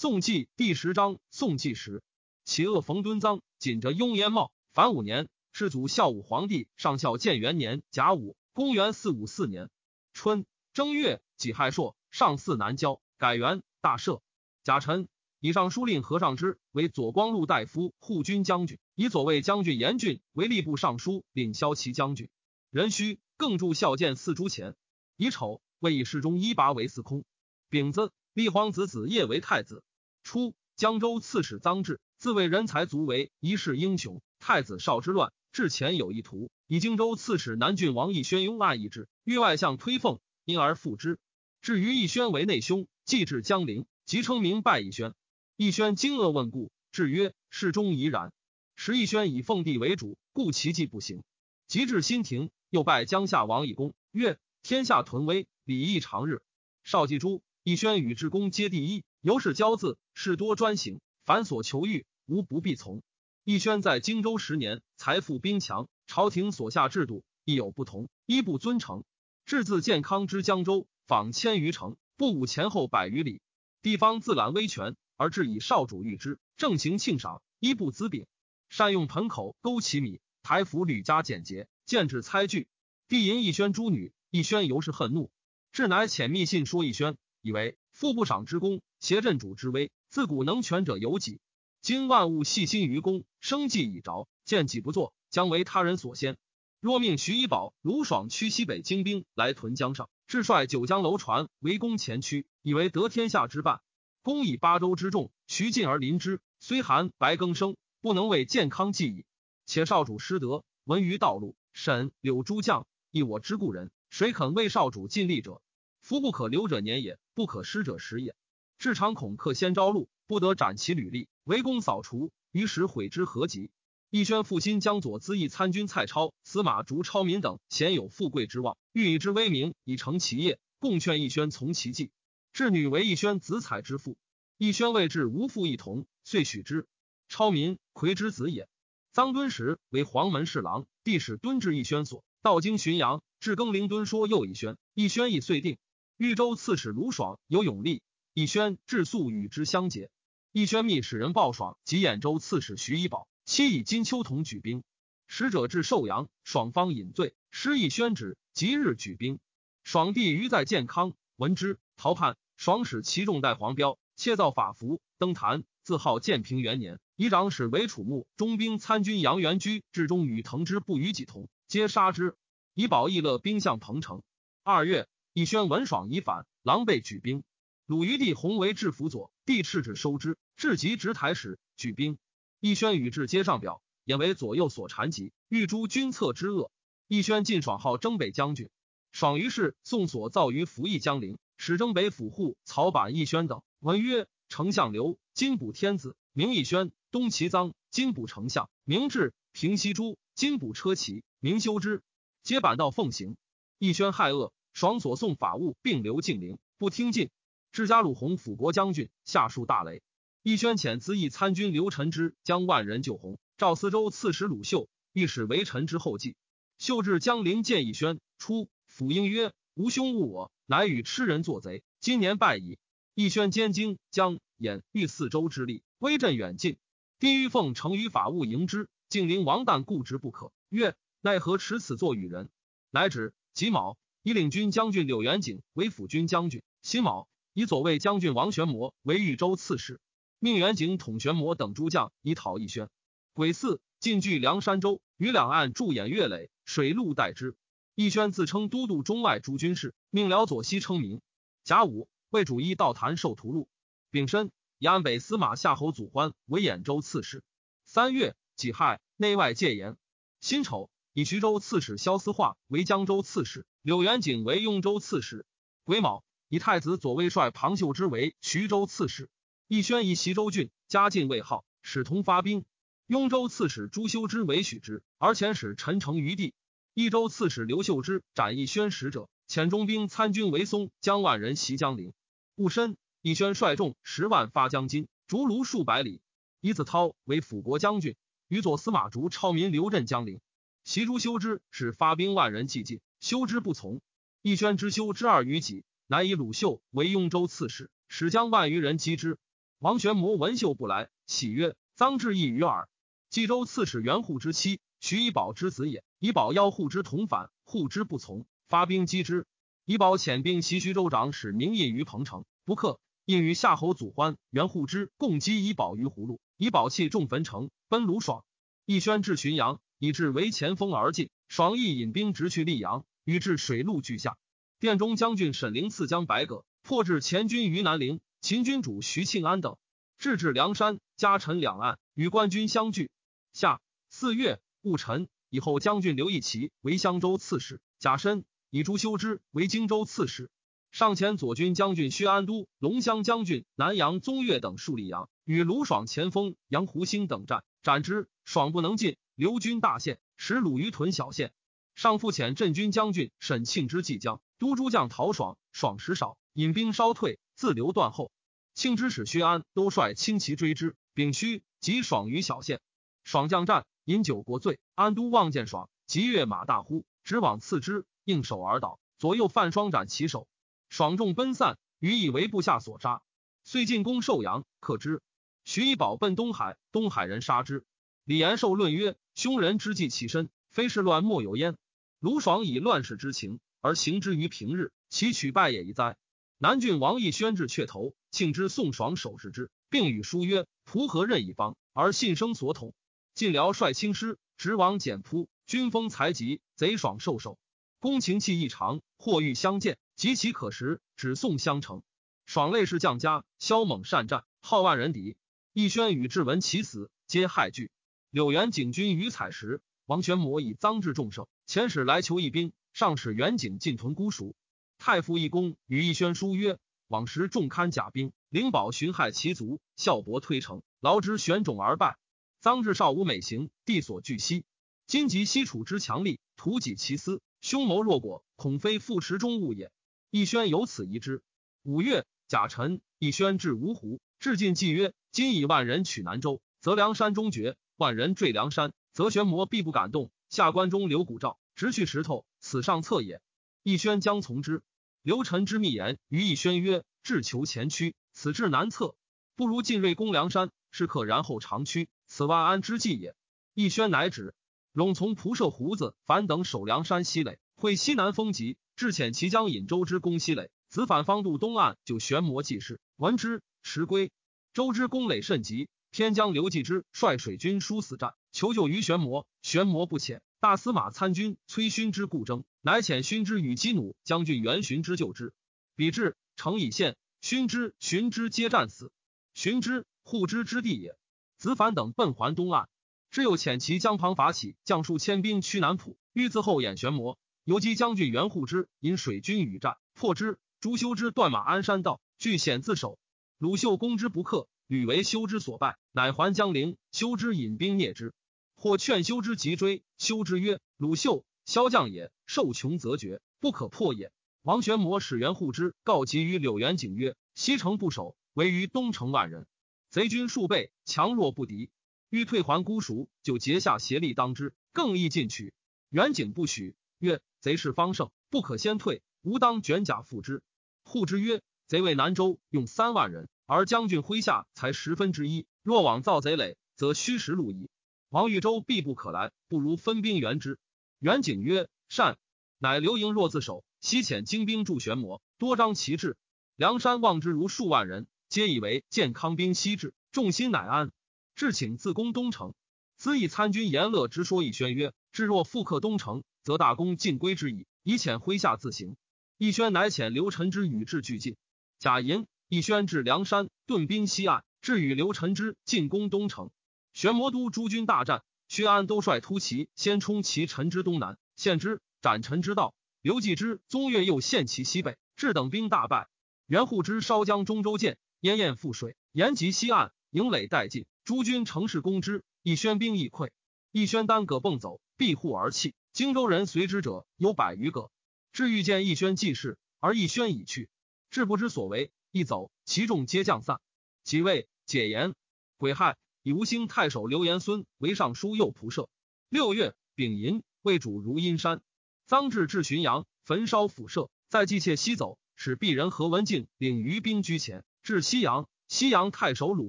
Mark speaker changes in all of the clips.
Speaker 1: 宋纪第十章，宋纪时，其恶冯敦臧，紧着雍烟茂。凡五年，世祖孝武皇帝上孝建元年甲午，公元四五四年春正月己亥朔，上巳南郊，改元大赦。甲辰，以上书令何尚之为左光禄大夫、护军将军，以左卫将军严俊为吏部尚书，领骁骑将军。壬戌，更筑孝建寺诸前。乙丑，为以侍中一拔为司空。丙子，立皇子子业为太子。初，江州刺史臧志自谓人才足为一世英雄。太子少之乱，至前有一图，以荆州刺史南郡王义宣拥案议之，欲外相推奉，因而复之。至于义宣为内兄，既至江陵，即称名拜义宣。义宣惊愕问故，至曰：“事中已然。”时义宣以奉帝为主，故其计不行。及至新亭，又拜江夏王义公，曰：“天下屯威，礼义长日。”少季诸义宣与之公皆第一。由是骄字，事多专行，凡所求欲，无不必从。义宣在荆州十年，财富兵强，朝廷所下制度亦有不同，一不尊承。至自健康之江州，访千余城，不武前后百余里，地方自揽威权，而至以少主御之，正行庆赏，一不资禀，善用盆口勾其米，台服屡加简洁，见制猜具。帝淫义宣诸女，义宣由是恨怒，至乃遣密信说义宣，以为父不赏之功。挟镇主之威，自古能全者有几？今万物细心于公，生计已着，见己不作，将为他人所先。若命徐一宝、卢爽驱西北精兵来屯江上，至率九江楼船围攻前驱，以为得天下之半。公以八州之众，徐进而临之，虽寒白更生，不能为健康计矣。且少主失德，闻于道路，沈柳诸将，亦我之故人，谁肯为少主尽力者？夫不可留者年也，不可失者时也。至常恐克先招录，不得斩其履历，围攻扫除，于时悔之何及？义宣复心江左资议参军蔡超、司马逐超民等鲜有富贵之望，欲以之威名以成其业，共劝义宣从其计。智女为义宣子采之妇，义宣未至无父一同，遂许之。超民魁之子也。臧敦时为黄门侍郎，帝使敦至义宣所，到京巡阳，至更陵敦说右义宣，义宣亦遂定。豫州刺史卢爽有勇力。义宣至素与之相结。义宣密使人鲍爽及兖州刺史徐一宝，期以金秋同举兵。使者至寿阳，爽方饮醉，失义宣旨，即日举兵。爽帝于在健康，闻之，逃叛。爽使其众带黄标，切造法服，登坛，自号建平元年。以长史为楚牧中兵参军杨元居，至中与藤之不与己同，皆杀之。以保义乐兵向彭城。二月，义宣闻爽已反，狼狈举兵。鲁豫帝弘为制辅佐，帝敕旨收之，至即直台使举兵。义宣与至皆上表，言为左右所缠及，欲诛君策之恶。义宣晋爽号征北将军，爽于是宋所造于服役江陵，使征北府护曹板义宣等。文曰：丞相刘金补天子，名义宣；东齐臧金补丞相，名志；平西诸金补车骑，名修之。皆板道奉行。义宣害恶，爽所送法物，并留晋陵，不听进。至加鲁洪辅国将军，下属大雷。义宣遣资议参军刘臣之将万人救弘。赵思州刺史鲁秀欲使为臣之后继。秀至江陵见义宣，出府应曰：“吾兄误我，乃与痴人作贼。今年败矣。”义宣兼京江兖豫四州之力，威震远近。帝欲奉承于法务迎之，竟陵王旦固执不可，曰：“奈何持此作与人？”乃止。己卯，以领军将军柳元景为辅军将军。辛卯。以左卫将军王玄谟为豫州刺史，命元景统玄谟等诸将以讨义宣。癸巳，进据梁山州，于两岸驻演岳垒，水陆待之。义宣自称都督中外诸军事，命辽左西称名。甲午，为主一道坛授屠戮。丙申，以安北司马夏侯祖欢为兖州刺史。三月，己亥，内外戒严。辛丑，以徐州刺史萧思化为江州刺史，柳元景为雍州刺史。癸卯。以太子左卫帅庞秀之为徐州刺史，义宣以袭州郡，嘉靖魏号，使同发兵。雍州刺史朱修之为许之，而遣使陈诚于地。益州刺史刘秀之斩义宣使者，遣中兵参军为松将万人袭江陵。戊申，义宣率众十万发江津，逐卢数百里。以子涛为辅国将军，与左司马逐超民刘镇江陵。袭朱修之，使发兵万人济进，修之不从。义宣之修之二于己。乃以鲁秀为雍州刺史，使将万余人击之。王玄谟闻秀不来，喜曰：“臧志异于耳。”冀州刺史袁护之妻，徐以宝之子也。以宝邀护之同反，护之不从，发兵击之。以宝遣兵袭徐州长史明印于彭城，不克。印与夏侯祖欢、袁护之共击以宝于葫芦，以宝弃众焚城，奔卢爽。义宣至浔阳，以至为前锋而进。爽亦引兵直去溧阳，与至水陆俱下。殿中将军沈陵赐将白葛，破至前军于南陵。秦军主徐庆安等至至梁山，家臣两岸，与官军相聚。夏四月戊辰。以后，将军刘义奇为襄州刺史，贾深以朱修之为荆州刺史。上前左军将军薛安都、龙骧将军南阳宗岳等数里阳，与卢爽前锋杨胡兴等战，斩之。爽不能进，刘军大陷，使鲁于屯小县。上复遣镇军将军沈庆之继将，都诸将逃爽，爽时少，引兵稍退，自留断后。庆之使薛安都率轻骑追之，丙戌及爽于小县，爽将战。饮酒过醉，安都望见爽，即跃马大呼，直往刺之，应手而倒，左右犯双斩其手。爽众奔散，余以为部下所杀。遂进攻寿阳，克之。徐以宝奔东海，东海人杀之。李延寿论曰：凶人之计起身，非是乱莫有焉。卢爽以乱世之情而行之于平日，其取败也已哉？南郡王义宣至阙头，庆之宋爽守视之，并与书曰：蒲何任一方，而信生所统。晋辽率轻师直往简扑，军锋才急，贼爽受首。公情气异常，或欲相见，及其可食，只送相成。爽类是将家，骁猛善战，号万人敌。义宣与志闻其死，皆骇惧。柳元景军于采石，王玄谟以赃至众胜，遣使来求一兵。上使元景进屯孤熟。太傅义公与义宣书曰：往时重堪甲兵，灵宝寻害其族，孝伯推城，劳之选种而败。臧至少无美行，地所惧息。今及西楚之强力，图己其私，凶谋若果，恐非复持中物也。义宣有此疑之。五月，甲辰，义宣至芜湖，至晋计曰：今以万人取南州，则梁山终绝；万人坠梁山，则玄魔必不敢动。下关中留古照，直去石头，此上策也。义宣将从之。刘臣之密言于义宣曰：志求前驱，此至难测，不如进锐攻梁山，是可然后长驱。此万安之计也。义宣乃止。陇从蒲射胡子樊等守梁山西垒，会西南风急，至遣其将引周之攻西垒。子反方渡东岸，就玄魔济事。闻之，迟归。周之攻垒甚急，偏将刘季之率水军殊死战，求救于玄魔。玄魔不遣。大司马参军崔勋之故征，乃遣勋之与基弩将军袁寻之救之。比至城以县，勋之、荀之皆战死。荀之护之之地也。子反等奔还东岸，之又遣其江旁伐起，将数千兵驱南浦。欲自后掩玄魔，游击将军袁护之引水军与战，破之。朱修之断马鞍山道，据险自守。鲁秀攻之不克，屡为修之所败，乃还江陵。修之引兵灭之，或劝修之急追。修之曰：“鲁秀骁将也，受穷则绝，不可破也。”王玄谟使袁护之告急于柳元景曰：“西城不守，围于东城万人。”贼军数倍，强弱不敌，欲退还孤熟，就结下协力当之，更易进取。元景不许，曰：“贼势方盛，不可先退，吾当卷甲赴之。”护之曰：“贼为南州用三万人，而将军麾下才十分之一，若往造贼垒，则虚实路矣。王豫州必不可来，不如分兵援之。”远景曰：“善。”乃刘盈若自守，西遣精兵助玄魔，多张旗帜，梁山望之如数万人。皆以为健康兵西至，众心乃安。至请自攻东城，资议参军严乐之说，以宣曰：“至若复克东城，则大功尽归之矣。”以遣麾下自行。义宣乃遣刘臣之与至俱进。贾银、义宣至梁山，顿兵西岸，至与刘臣之进攻东城。玄魔都诸军大战，薛安都率突骑先冲其陈之东南，献之，斩陈之道。刘继之、宗岳又陷其西北，至等兵大败。袁护之烧将中州舰。燕燕覆水，延及西岸，营垒殆尽。诸军乘势攻之，义宣兵亦溃。义宣单戈蹦走，闭户而泣。荆州人随之者有百余个。至欲见义宣济事，而义宣已去，至不知所为。一走，其众皆降散。即位，解言。癸亥，以吴兴太守刘延孙为尚书右仆射。六月，丙寅，为主如阴山。臧至至浔阳，焚烧府舍，在季妾西走，使鄙人何文静领余兵居前。至西阳，西阳太守鲁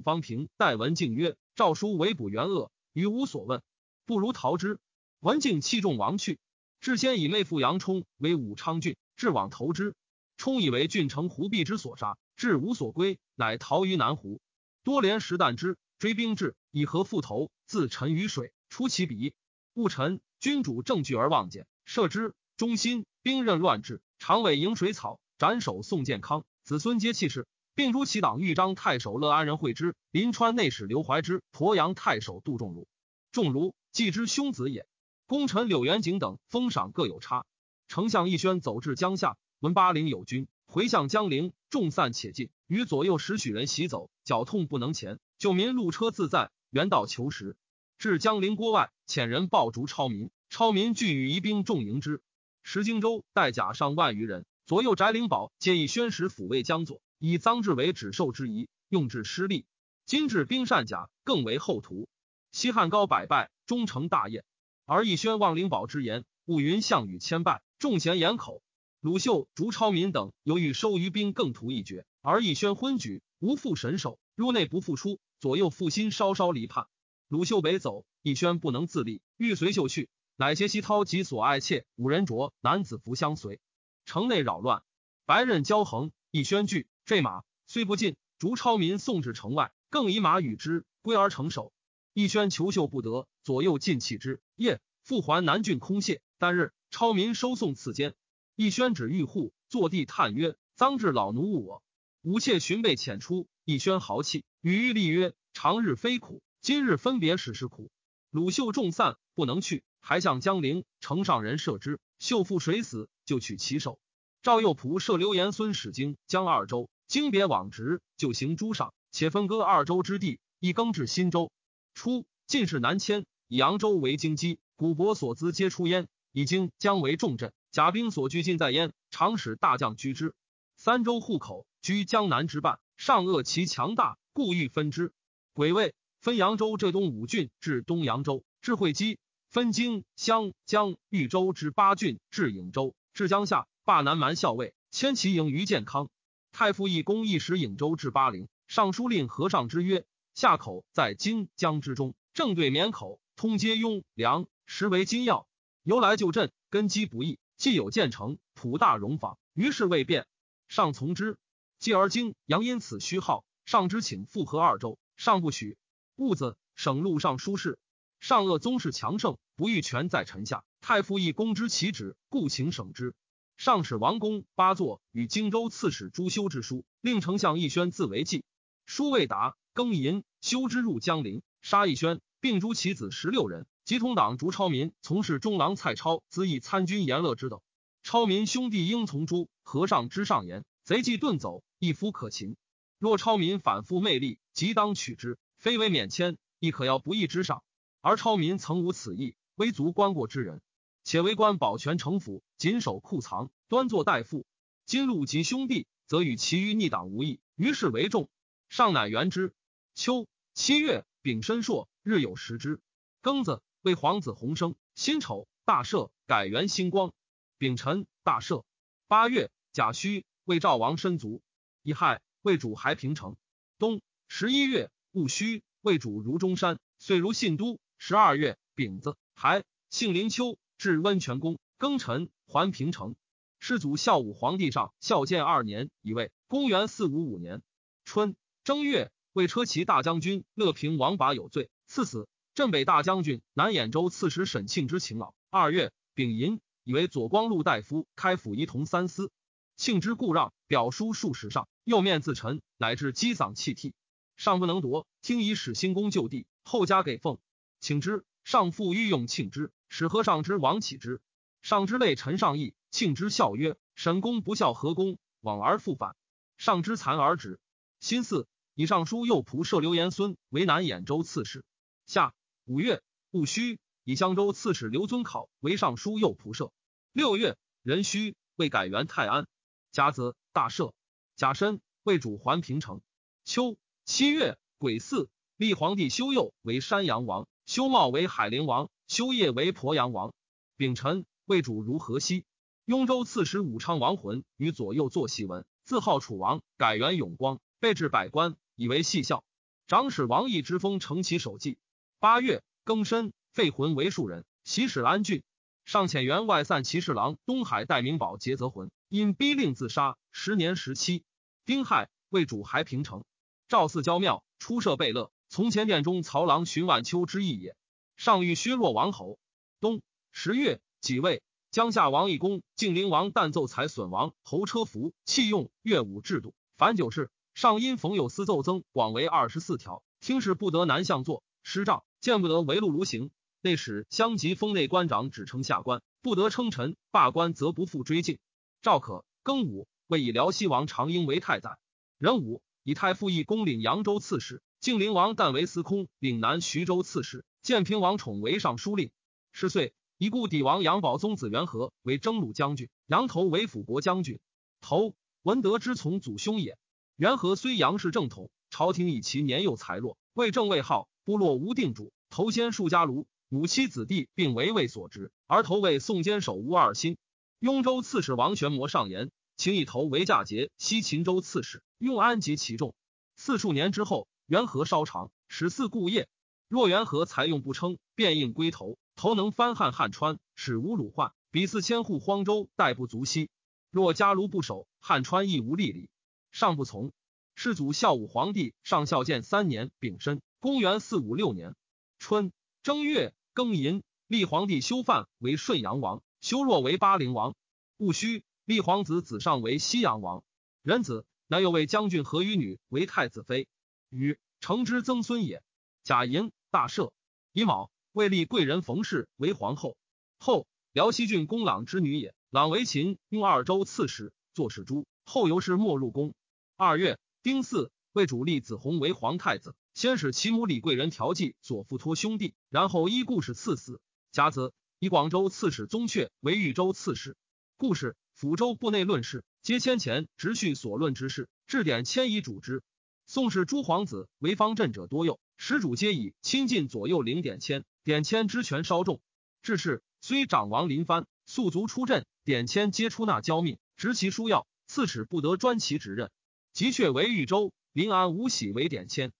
Speaker 1: 方平代文敬曰：“诏书围捕元恶，于无所问，不如逃之。”文敬弃众亡去。至先以妹父杨冲为武昌郡，至往投之。冲以为郡城胡必之所杀，至无所归，乃逃于南湖。多连石弹之，追兵至，以何复头，自沉于水，出其鼻。戊辰，君主正据而望见，射之。中心兵刃乱至，长尾迎水草，斩首宋建康，子孙皆弃世。并诛其党豫章太守乐安人会之，临川内史刘怀之，鄱阳太守杜仲儒，仲儒季之兄子也。功臣柳元景等封赏各有差。丞相义宣走至江夏，闻巴陵有军，回向江陵，众散且进，与左右十许人袭走，脚痛不能前，救民路车自在，原道求食。至江陵郭外，遣人报逐超民，超民俱与疑兵众迎之。石荆州带甲上万余人，左右翟灵宝皆以宣使抚慰江左。以臧志为止受之疑，用至失利。今至兵善甲，更为后图。西汉高百败，终成大业。而义宣望灵宝之言，勿云项羽千败，众贤言口。鲁秀、竹超民等犹豫收余兵，更图一决。而义宣昏举，无复神手，入内不复出，左右负心稍稍离叛。鲁秀北走，义宣不能自立，欲随秀去，乃携西涛及所爱妾五人着男子服相随。城内扰乱，白刃交横，义宣惧。坠马虽不进，逐超民送至城外，更以马与之归而成守。义宣求秀不得，左右尽弃之。夜复还南郡空谢。旦日，超民收送此间。一宣指御户坐地叹曰：“臧至老奴误我。”吾妾寻被遣出。一宣豪气，与玉立曰：“长日非苦，今日分别使是苦。”鲁秀众散，不能去，还向江陵。城上人射之，秀负水死，就取其首。赵右仆射刘延孙使经江二州，经别往直，就行诸上，且分割二州之地，一更至新州。初，进士南迁，以扬州为京畿，古伯所资皆出焉。以经江为重镇，甲兵所居尽在焉，常使大将居之。三州户口居江南之半，上恶其强大，故欲分之。癸未，分扬州浙东五郡至东扬州，至会稽；分荆襄江豫州之八郡至颍州，至江夏。罢南蛮校尉，迁其营于建康。太傅义公一时颍州至巴陵，尚书令和尚之曰：“夏口在荆江之中，正对绵口，通接雍梁，实为金要。由来就镇，根基不易。既有建成，普大荣坊，于是未变。上从之。继而经杨因此虚号，上之请复合二州，上不许。兀子省录尚书事。上恶宗室强盛，不欲权在臣下。太傅亦公之其旨，故请省之。”上使王公八座与荆州刺史朱修之书，令丞相奕宣自为计。书未达，更寅，修之入江陵，杀奕轩，并诛其子十六人。及同党逐超民从事中郎蔡超，资议参军严乐之等。超民兄弟应从诸和尚之上言，贼既遁走，一夫可擒。若超民反复魅力，即当取之，非为免迁，亦可要不义之上。而超民曾无此意，微足观过之人。且为官保全城府，谨守库藏，端坐大夫。今禄及兄弟，则与其余逆党无异，于是为重。上乃原之。秋七月，丙申朔，日有食之。庚子，为皇子弘生。辛丑，大赦，改元兴光。丙辰，大赦。八月，甲戌，为赵王申族。乙亥，为主还平城。冬十一月，戊戌，为主如中山，遂如信都。十二月，丙子，还姓林丘。至温泉宫，庚辰，还平城。世祖孝武皇帝上孝建二年，乙未，公元四五五年春正月，为车骑大将军乐平王拔有罪，赐死。镇北大将军南兖州刺史沈庆之勤劳。二月，丙寅，以为左光禄大夫，开府仪同三司。庆之故让，表书数十上，右面自陈，乃至积丧弃涕，上不能夺，听以使新公就地，后加给奉，请之。上父欲用庆之。使和尚之王启之，上之类陈上义，庆之笑曰：“沈公不孝何公，往而复返。”上之残而止。辛巳，以尚书右仆射刘延孙为南兖州刺史。下五月，戊戌，以襄州刺史刘尊考为尚书右仆射。六月，壬戌，为改元泰安。甲子，大赦。甲申，为主还平城。秋七月，癸巳，立皇帝修佑为山阳王，修茂为海陵王。修业为鄱阳王，丙辰为主如河西。雍州刺史武昌王浑与左右作檄文，自号楚王，改元永光，备至百官，以。为戏笑。长史王毅之封承其首记。八月庚申，废魂为庶人，袭使安郡。上遣员外散骑侍郎东海戴明宝劫则魂，因逼令自杀，时年十七。丁亥，为主还平城。赵四郊庙，出设贝勒，从前殿中曹郎寻万秋之意也。上欲削弱王侯。冬十月己未，江夏王义公、敬陵王旦奏才损王侯车服弃用乐舞制度，凡九事。上因冯有司奏增广为二十四条，听使不得南向坐，失杖见不得围路如行。内史相及封内官长，只称下官，不得称臣。罢官则不复追敬。赵可庚午，为以辽西王长英为太宰。壬午，以太傅义公领扬州刺史，敬陵王旦为司空，岭南徐州刺史。建平王宠为尚书令。十岁，以故帝王杨宝宗子元和为征虏将军，杨头为辅国将军。头文德之从祖兄也。元和虽杨氏正统，朝廷以其年幼才弱，为正位号，部落无定主，头先数家庐，母妻子弟并为魏所执，而头为宋坚守无二心。雍州刺史王玄谟上言，请以头为嫁节，西秦州刺史，用安及其众。四数年之后，元和稍长，始祀故业。若元和才用不称，便应归头。头能翻汉汉川，使无鲁患，彼四千户荒州，待不足惜。若家庐不守，汉川亦无力理。上不从，世祖孝武皇帝上孝建三年丙申，公元四五六年春正月庚寅，立皇帝修范为顺阳王，修若为巴陵王。戊戌，立皇子子尚为西阳王。仁子乃有为将军何与女为太子妃，与承之曾孙也。甲寅，大赦。乙卯，为立贵人冯氏为皇后。后辽西郡公朗之女也。朗为秦用二州刺史，作史书。后由是没入宫。二月丁巳，为主立子弘为皇太子。先使其母李贵人调剂所附托兄弟，然后依故事赐死。甲子，以广州刺史宗悫为豫州刺史。故事抚州部内论事，皆迁前直叙所论之事，置典迁以主之。宋氏诸皇子为方阵者多幼，始主皆以亲近左右领典签，典签之权稍重。至是，虽长王临藩，素卒出阵，典签皆出纳交命，执其书要，刺史不得专其职任。即却为豫州，临安无喜为典签，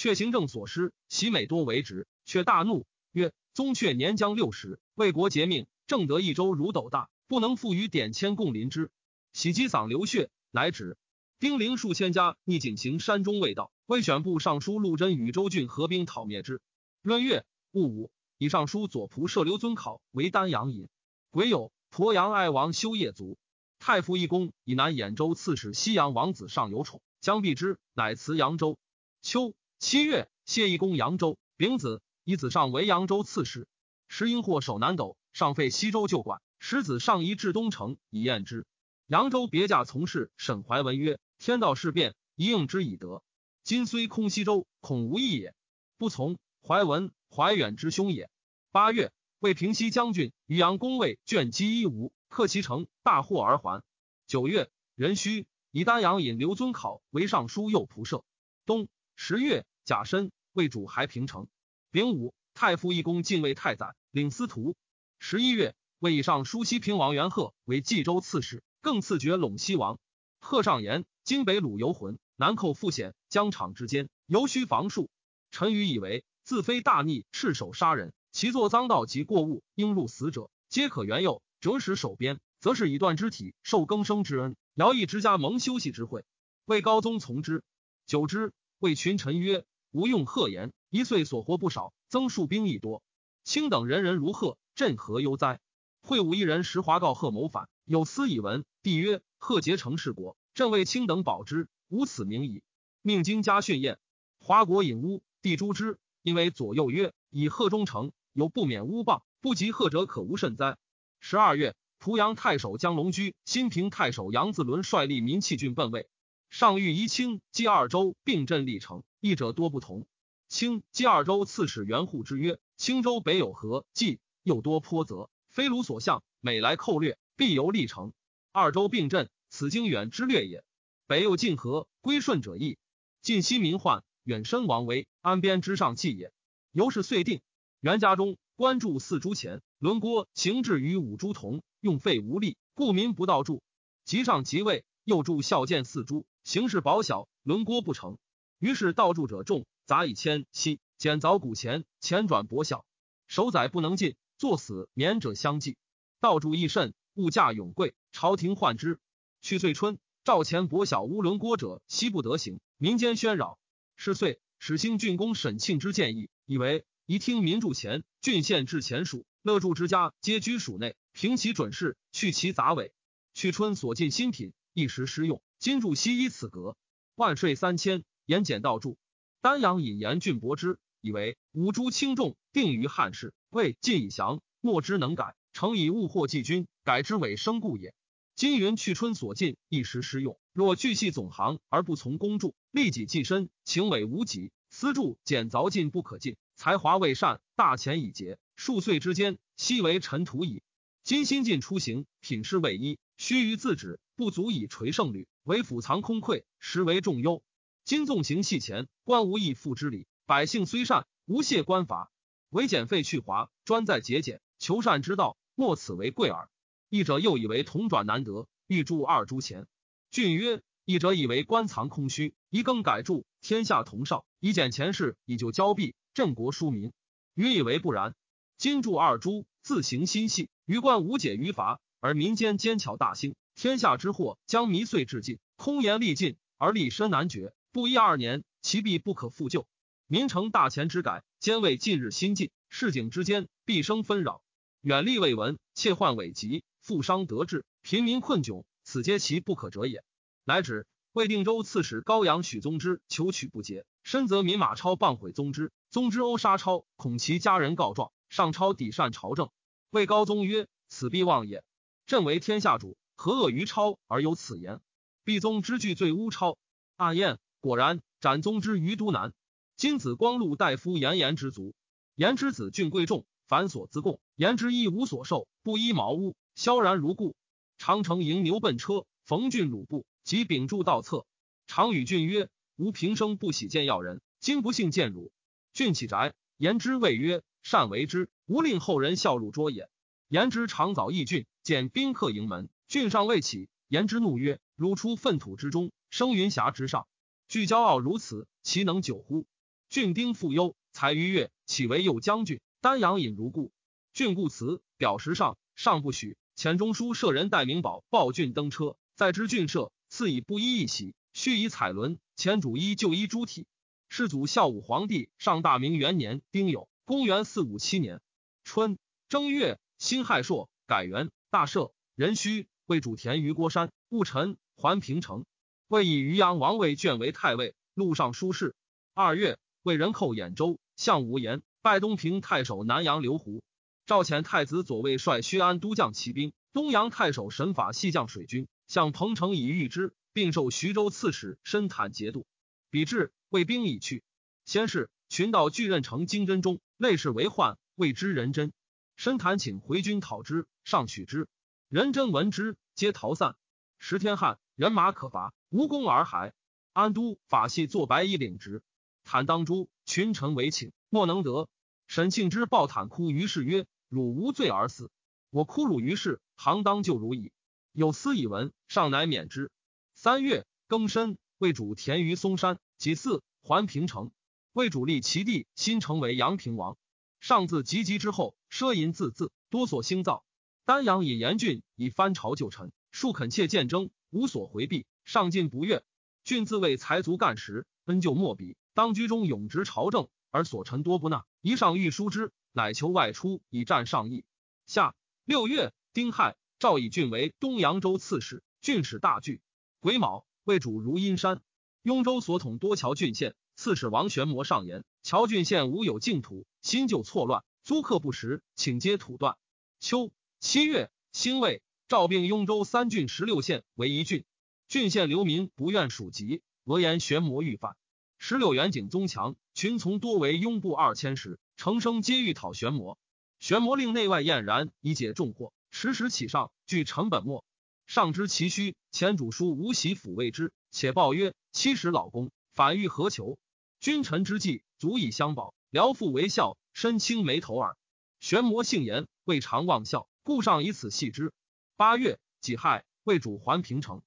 Speaker 1: 却行政所失，喜美多为职，却大怒，曰：“宗却年将六十，为国节命，正得一州如斗大，不能复与典签共临之。”喜积嗓流血，乃止。丁零数千家逆景行山中未到，魏选部尚书陆贞与州郡合兵讨灭之。闰月戊午，以尚书左仆射刘尊考为丹阳尹。癸酉，鄱阳爱王修业卒。太傅一公以南兖州刺史西阳王子上有宠，将避之，乃辞扬州。秋七月，谢义公扬州。丙子，以子上为扬州刺史。时因祸守南斗，上废西州旧馆，使子上移至东城以验之。扬州别驾从事沈怀文曰：“天道事变，一应之以德。今虽空西州，恐无益也。不从。”怀文，怀远之兄也。八月，为平西将军于阳公卫卷积一吴。克其城，大获而还。九月，壬戌，以丹阳引刘尊考为尚书右仆射。冬十月，甲申，为主还平城。丙午，太傅义公进位太宰，领司徒。十一月，为以上书西平王元贺为冀州刺史，更赐爵陇西王。贺上言：今北虏游魂，南寇复险，疆场之间，犹需防戍。臣愚以为，自非大逆，赤手杀人，其作赃盗及过物，应入死者，皆可原宥。折使守边，则是以断肢体，受更生之恩；尧义之家蒙休息之惠，魏高宗从之。久之，魏群臣曰：“吴用贺言，一岁所活不少，增数兵亦多。卿等人人如贺，朕何忧哉？”会武一人时华告贺谋反，有司以闻。帝曰：“贺结成事国，朕为卿等保之，无此名矣。”命经家训宴，华国引巫，帝诛之。因为左右曰：“以贺忠诚，有不免巫谤，不及贺者，可无甚哉？”十二月，濮阳太守江龙居、新平太守杨自伦率立民弃郡奔魏。上谕宜清冀二州并镇历城，议者多不同。清冀二州刺史元护之曰：“青州北有河冀，又多坡泽，非鲁所向，每来寇掠，必由历城。二州并镇，此经远之略也。北又近河，归顺者易；近西民患，远身王威，安边之上计也。由是遂定。袁家中。”关注四株前，轮郭行至于五株同，用费无力，故民不到助。即上即位，又助孝建四株，形势薄小，轮郭不成。于是盗铸者众，杂以千息，减凿古钱，钱转薄小，守宰不能进，作死免者相继。盗铸益甚，物价永贵，朝廷患之。去岁春，赵钱薄小乌伦郭者，悉不得行，民间喧扰。是岁，始兴郡公沈庆之建议，以为宜听民助钱，郡县治钱属，乐助之家皆居属内，平其准事，去其杂伪。去春所进新品，一时施用。今助悉依此格，万税三千，言简道著。丹阳引言郡伯之，以为五铢轻重，定于汉室。谓晋以降，莫之能改，诚以物货济君，改之为生故也。今云去春所进，一时施用。若巨细总行而不从公助，利己济身，情伪无己，私助减凿尽不可尽，才华未善，大钱已竭，数岁之间，悉为尘土矣。今新进出行，品事未一，须臾自止，不足以垂胜率。为府藏空匮，实为重忧。今纵行细钱，官无义付之礼。百姓虽善，无谢官法，唯减费去华，专在节俭，求善之道，莫此为贵耳。一者又以为同转难得，欲铸二铢钱。郡曰：一者以为官藏空虚，一更改铸，天下同少，以减钱事，以救交弊，振国庶民。余以为不然。今铸二铢，自行心细，余官无解于罚，而民间奸巧大兴。天下之祸将弥岁至尽，空言力尽而立身难绝，不一二年，其必不可复救。民成大钱之改，兼为近日新进，市井之间必生纷扰，远利未闻，窃患伪疾，富商得志，贫民困窘，此皆其不可者也。乃止。魏定州刺史高阳许宗之求取不节，深则民马超谤毁宗之，宗之殴杀超，恐其家人告状，上超抵善朝政。魏高宗曰：“此必妄也。朕为天下主。”何恶于超而有此言？必宗之惧罪诬超，阿燕果然斩宗之于都南。今子光禄大夫严颜之族，颜之子俊贵重，繁所自贡，颜之一无所受，不依茅屋，萧然如故。长城迎牛奔车，逢郡鲁布及秉柱道侧。常与郡曰：“吾平生不喜见要人，今不幸见汝。”郡起宅，言之谓曰：“善为之，无令后人笑汝拙也。”言之常早诣郡，见宾客迎门。郡上未起，言之怒曰：“汝出粪土之中，生云霞之上，具骄傲如此，其能久乎？”郡丁复忧，才逾越，岂为右将军？丹阳尹如故。郡故辞，表实上，上不许。遣中书舍人戴明宝报郡登车，在知郡舍，赐以布衣一袭，续以彩纶。前主衣旧衣诸体。世祖孝武皇帝上大明元年丁酉，公元四五七年春正月，辛亥朔，改元大赦，壬戌。为主田于郭山，戊辰还平城。为以渔阳王位卷为太尉，录尚书事。二月，魏人寇兖州，相无言拜东平太守南阳刘胡。赵遣太子左卫率薛安督将骑兵，东阳太守神法系将水军，向彭城以御之，并授徐州刺史深坦节度。比至，魏兵已去。先是，群盗俱任城金真中，内侍为患，谓之人真。深坦请回军讨之，上取之。人真闻之，皆逃散。十天汉，人马可乏，无功而还。安都法系坐白衣领职，坦当诛，群臣为请，莫能得。沈庆之抱坦哭于是曰：“汝无罪而死，我哭汝于是，行当就汝矣。”有司以闻，上乃免之。三月庚申，魏主田于嵩山，己巳还平城。魏主立其弟，新成为阳平王。上自及笄之后，奢淫自恣，多所兴造。丹阳以严峻以藩朝旧臣，数恳切见争，无所回避，上进不悦。郡自谓才足干时，恩旧莫比。当居中永执朝政，而所臣多不纳。一上欲书之，乃求外出以战上邑。下六月丁亥，赵以郡为东扬州刺史，郡使大惧。癸卯，魏主如阴山。雍州所统多桥郡县，刺史王玄谟上言：桥郡县无有净土，新旧错乱，租客不实，请皆土断。秋。七月，辛未，赵并雍州三郡十六县为一郡。郡县流民不愿属籍，俄言玄魔欲犯。十六元景宗强，群从多为拥部二千石，成生皆欲讨玄魔。玄魔令内外晏然，以解众祸。时时起上，据成本末。上知其虚，前主书无喜抚慰之，且报曰：七十老公，反欲何求？君臣之计，足以相保。辽父为孝，身轻眉头耳。玄魔性言，未尝忘孝。故上以此系之。八月己亥，魏主还平城。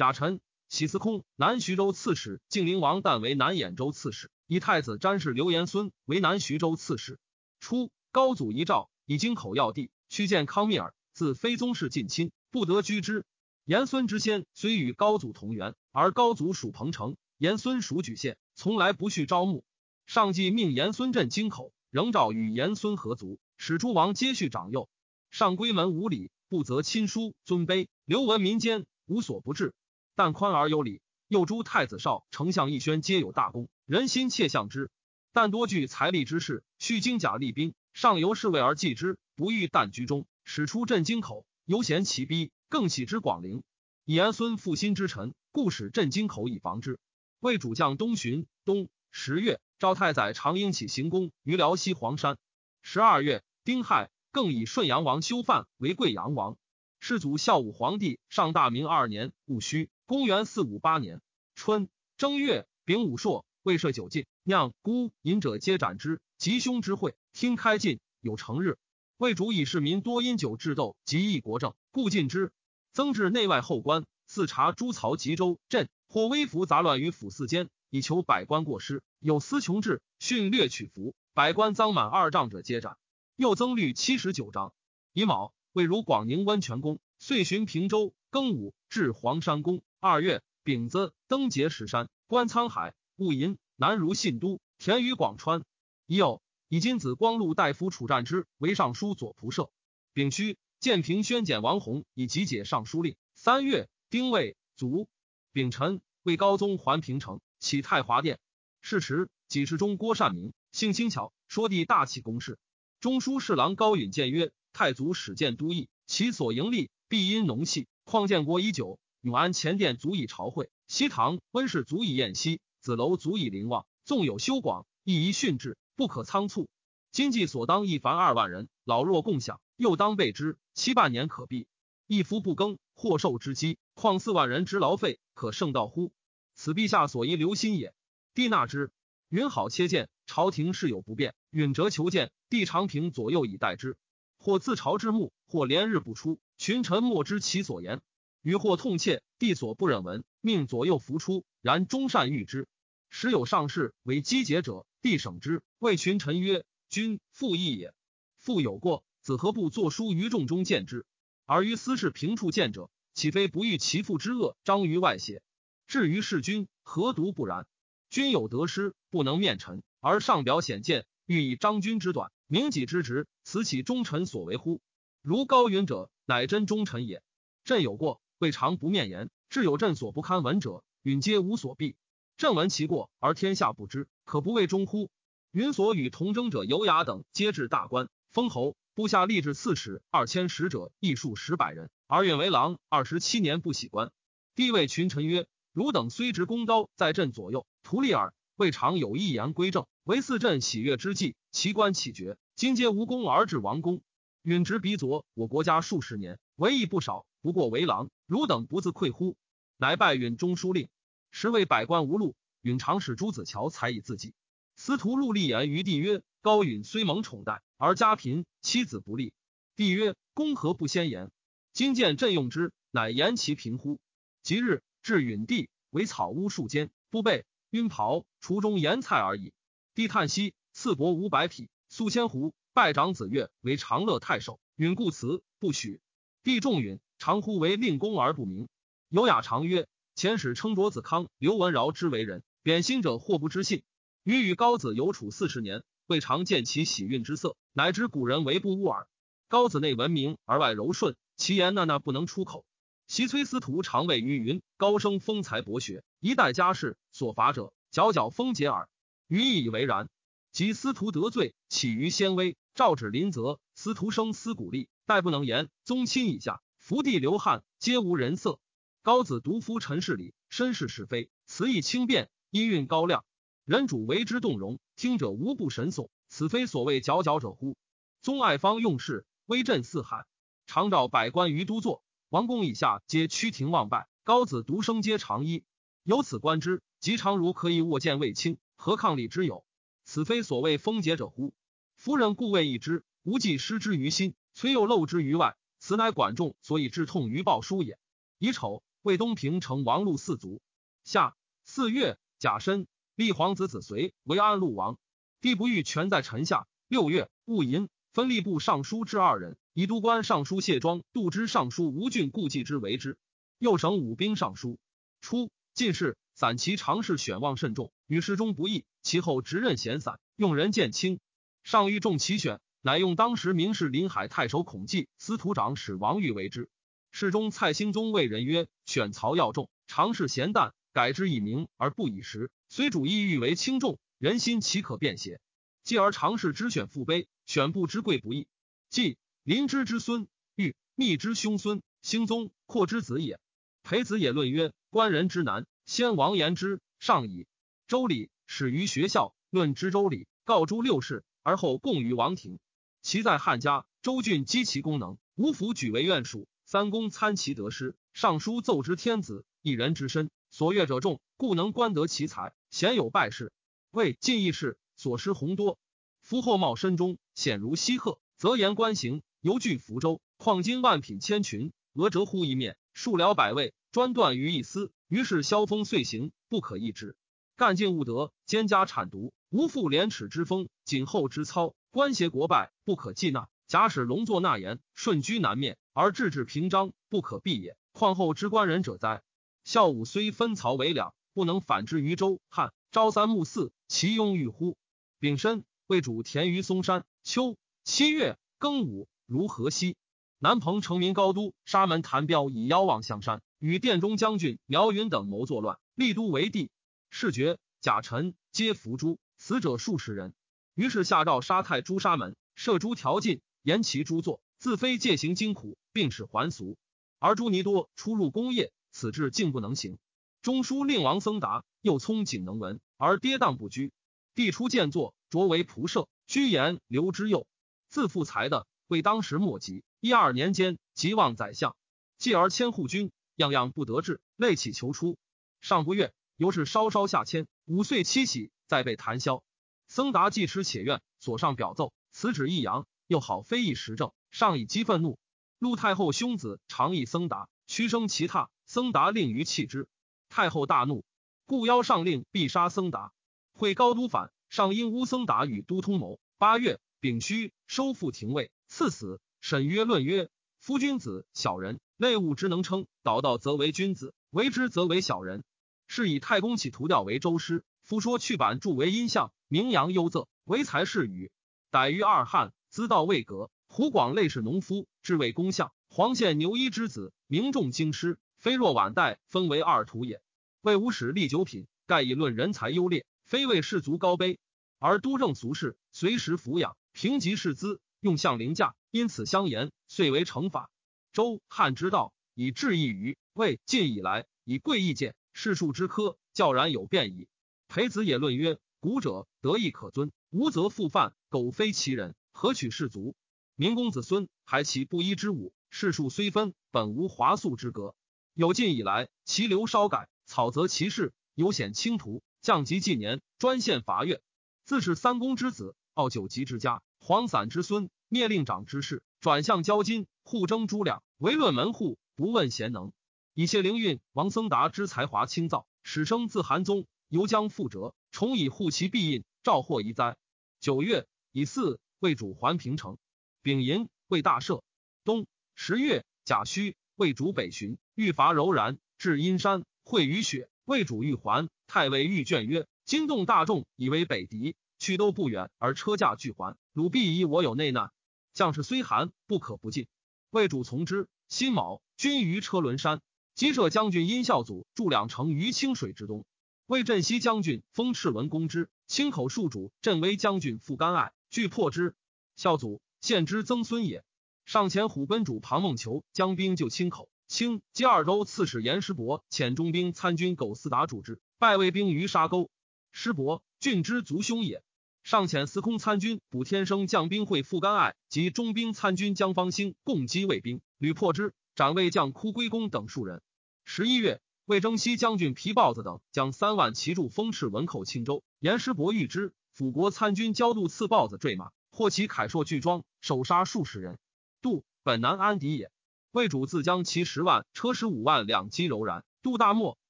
Speaker 1: 贾臣，喜司空南徐州刺史，晋灵王旦为南兖州刺史，以太子詹事刘延孙为南徐州刺史。初，高祖遗诏，以京口要地，去见康密尔，自非宗室近亲，不得居之。延孙之先虽与高祖同源，而高祖属彭城，延孙属莒县，从来不续招募。上计命延孙镇京口，仍召与延孙合族，使诸王皆续长幼。上归门无礼，不择亲疏尊卑，留闻民间无所不至。但宽而有礼，又诸太子少、丞相义宣皆有大功，人心切向之。但多具财力之事，需精甲利兵，上游侍卫而继之，不欲但居中，使出镇京口，犹嫌其逼。更喜之广陵，以安孙复心之臣，故使镇京口以防之。为主将东巡。冬十月，赵太宰常应起行宫于辽西黄山。十二月，丁亥，更以顺阳王修范为贵阳王。世祖孝武皇帝上大明二年戊戌，公元四五八年春正月丙午朔，未设酒禁，酿孤饮者皆斩之。吉凶之会，听开禁，有成日。魏主以市民多因酒致斗，及议国政，故禁之。增至内外后官，四察诸曹吉州镇，或微服杂乱于府寺间，以求百官过失。有司穷治，训略取服，百官赃满二丈者皆斩。又增律七十九章。乙卯，未如广宁温泉宫，遂巡平州。庚午，至黄山宫。二月，丙子，登碣石山，观沧海。戊寅，南如信都，田于广川。乙酉，以金子光禄大夫楚战之为尚书左仆射。丙戌。建平宣检王弘以集解尚书令。三月，丁未，卒。丙辰，为高宗还平城，起太华殿。是时，给事中郭善明，性轻巧，说帝大器公事。中书侍郎高允谏曰：“太祖始建都邑，其所盈利，必因农气。况建国已久，永安前殿足以朝会，西堂温室足以宴息，子楼足以临望。纵有修广，亦宜训制，不可仓促。经济所当，一凡二万人，老弱共享。”又当备之，七半年可毕。一夫不耕，或受之饥，况四万人之劳费，可胜道乎？此陛下所宜留心也。帝纳之。允好切见，朝廷事有不便，允折求见。帝常平左右以待之。或自朝之目，或连日不出，群臣莫知其所言。余或痛切，帝所不忍闻，命左右伏出，然终善遇之。时有上士为积节者，帝省之，谓群臣曰：“君复义也，复有过。”子何不作书于众中见之？而于私事平处见者，岂非不欲其父之恶彰于外邪？至于弑君，何独不然？君有得失，不能面陈，而上表显见，欲以张君之短，明己之直，此岂忠臣所为乎？如高云者，乃真忠臣也。朕有过，未尝不面言；至有朕所不堪闻者，允皆无所避。朕闻其过，而天下不知，可不谓忠乎？允所与同征者有雅等，皆至大官，封侯。部下立志刺史二千使者，亦数十百人。而允为郎二十七年不喜官。帝谓群臣曰：“汝等虽执弓刀在朕左右，图利耳，未尝有一言归正，唯赐朕喜悦之际，其官起绝？今皆无功而致王公。允执鼻左，我国家数十年，为义不少，不过为郎。汝等不自愧乎？”乃拜允中书令。时为百官无禄，允常使朱子乔才以自济。司徒陆立言于帝曰：“高允虽蒙宠待。”而家贫，妻子不立。帝曰：“公何不先言？今见朕用之，乃言其贫乎？”即日至允帝，为草屋数间，不备晕袍，厨中盐菜而已。帝叹息，赐帛五百匹，素千斛，拜长子越为长乐太守。允故辞，不许。帝重允，常呼为令公而不明。有雅常曰：“前使称卓子康、刘文饶之为人，贬心者或不知信。余与高子有处四十年。”未尝见其喜运之色，乃知古人为不污耳。高子内文明而外柔顺，其言那那不能出口。袭崔司徒常谓于云：高生风才博学，一代家事所罚者，皎皎风节耳。余亦以为然。及司徒得罪，起于先威，诏旨临泽，司徒生思鼓励，待不能言。宗亲以下，福地流汗，皆无人色。高子独夫陈世礼，身世是非，词意轻便，音韵高亮。人主为之动容，听者无不神悚。此非所谓佼佼者乎？宗爱方用事，威震四海，常召百官于都座。王公以下皆趋庭望拜，高子独生皆长揖。由此观之，吉常如可以握剑卫青，何抗礼之有？此非所谓封节者乎？夫人故谓一之，无忌失之于心，虽又漏之于外。此乃管仲所以致痛于鲍叔也。乙丑，魏东平成王禄四族。夏四月，甲申，立皇子子随为安陆王。帝不欲权在臣下。六月，戊寅，分吏部尚书之二人，以都官尚书谢庄、度支尚书吴郡故记之为之。又省武兵尚书。初，进士散骑常侍选望甚重，与事中不易。其后执任闲散，用人渐轻。上欲重其选，乃用当时名士临海太守孔季、司徒长史王玉为之。侍中蔡兴宗谓人曰：“选曹要重，常侍咸淡，改之以名而不以实，虽主意欲为轻重，人心岂可辩邪？”继而常侍之选父卑，选部之贵不义。即林之之孙，欲密之兄孙，兴宗扩之子也。裴子也论曰：官人之难，先王言之，上矣。周礼始于学校，论之周礼，告诸六世，而后供于王庭。其在汉家，周郡积其功能，吴府举为院属，三公参其得失，尚书奏之天子，一人之身，所阅者众，故能官得其才，鲜有败事。谓晋义士。所失宏多，夫后茂身中显如西鹤，则言官行犹据福州，况今万品千群，俄折乎一面，数辽百位，专断于一丝。于是萧风遂行，不可抑制。干尽务德，兼加产毒，无复廉耻之风，谨厚之操，官协国败，不可计纳。假使龙作纳言，顺居南面，而治治平章，不可避也。况后之官人者哉？孝武虽分曹为两，不能反之于周汉。朝三暮四，其庸欲乎？丙申，为主田于嵩山。秋七月庚午，如河西。南彭成民高都，沙门谭彪以邀望向山，与殿中将军苗云等谋作乱，立都为帝。事决，贾臣皆伏诛，死者数十人。于是下诏杀太诛沙门，设诸条禁，严其诛作，自非戒行精苦，并使还俗。而朱尼多出入宫业，此志竟不能行。中书令王僧达又聪谨能文，而跌宕不居。帝出见作，擢为仆射，居延刘之右，自负才的，为当时莫及。一二年间，即望宰相，继而迁护军，样样不得志，累起求出。上不悦，由是稍稍下迁。五岁七喜，再被弹销。僧达既痴且怨，所上表奏，此旨一扬，又好非议时政，上以激愤怒。陆太后兄子常议僧达，屈生其榻，僧达令于弃之。太后大怒，故邀上令必杀僧达。会高都反，上因乌僧达与都通谋。八月丙戌，收复廷尉，赐死。沈约论曰：夫君子小人，内务之能称，导道则为君子，为之则为小人。是以太公起图调为周师，夫说去版著为阴象，名扬幽仄，唯才是语。逮于二汉，资道未革。湖广类是农夫，至为公相。黄县牛一之子，名重京师，非若晚代分为二图也。魏武始立九品，盖以论人才优劣。非为士族高卑，而都正俗士，随时抚养，平级士资，用相凌驾，因此相言，遂为惩罚。周汉之道，以治异于魏晋以来，以贵意见，世数之科，较然有变矣。裴子也论曰：古者德义可尊，无则复犯，苟非其人，何取士族？明公子孙还其不一之武，世数虽分，本无华素之格。有晋以来，其流稍改，草泽其事，有显清图。降级纪年，专献伐越。自是三公之子，傲九级之家，黄散之孙，灭令长之士，转向交金，互争诸两，唯论门户，不问贤能。以谢灵运、王僧达之才华清造，始生自韩宗，犹将复折，重以护其必印，召祸遗灾。九月以四为主还平城。丙寅为大赦。冬十月甲戌为主北巡，欲伐柔然，至阴山，会雨雪。魏主欲还，太尉欲卷曰：“惊动大众，以为北敌，去都不远，而车驾俱还。鲁必疑我有内难，将士虽寒，不可不进。”魏主从之。辛卯，军于车轮山。击射将军殷孝祖驻两城于清水之东。魏镇西将军封赤轮攻之，清口戍主镇威将军傅干爱拒破之。孝祖献之曾孙也。上前虎贲主庞孟求将兵救清口。清接二州刺史严师伯遣中兵参军苟思达主之，败魏兵于沙沟。师伯郡之族兄也。上遣司空参军卜天生将兵会傅干爱及中兵参军江方兴共击魏兵，屡破之，斩魏将哭归公等数人。十一月，魏征西将军皮豹子等将三万骑驻封赤文口青州。严师伯遇之，辅国参军焦度刺豹子坠马，获其凯硕巨装，手杀数十人。杜本南安狄也。魏主自将骑十万车十五万两击柔然，渡大漠，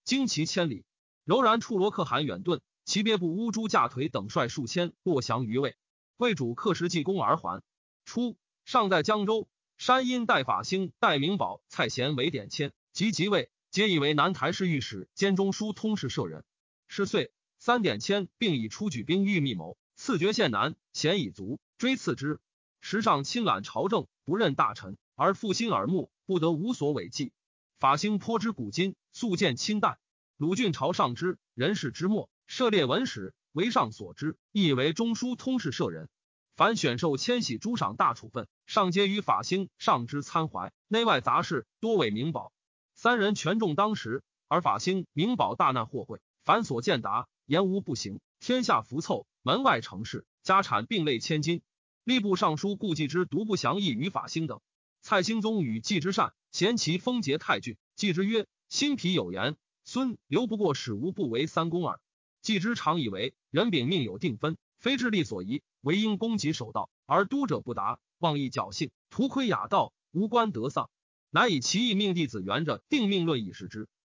Speaker 1: 经其千里。柔然处罗可汗远遁，其别部乌珠架腿等率数千过降于魏。魏主克时济功而还。初，尚在江州，山阴代法兴、代明宝、蔡贤为典签，及即位，皆以为南台侍御史兼中书通事舍人。是岁，三典签，并以出举兵欲密谋，赐爵县南，贤以足，追赐之。时上亲揽朝政，不任大臣，而复心耳目，不得无所违纪。法兴颇知古今，素见亲代。鲁郡朝上之人事之末，涉猎文史，为上所知，亦为中书通事舍人。凡选授迁徙诸赏大处分，上皆于法兴上之参怀。内外杂事多为明宝。三人权重当时，而法兴、明宝大难祸会，繁所见达，言无不行。天下浮凑，门外成事，家产并类千金。吏部尚书顾继之独不降义于法兴等。蔡兴宗与季之善嫌其风节太俊，季之曰：“心脾有言，孙留不过使无不为三公耳。”既之常以为人禀命有定分，非智力所宜。唯应攻己守道，而都者不达，妄意侥幸，徒亏雅道，无关得丧，乃以其意命弟子圆着定命论以示之。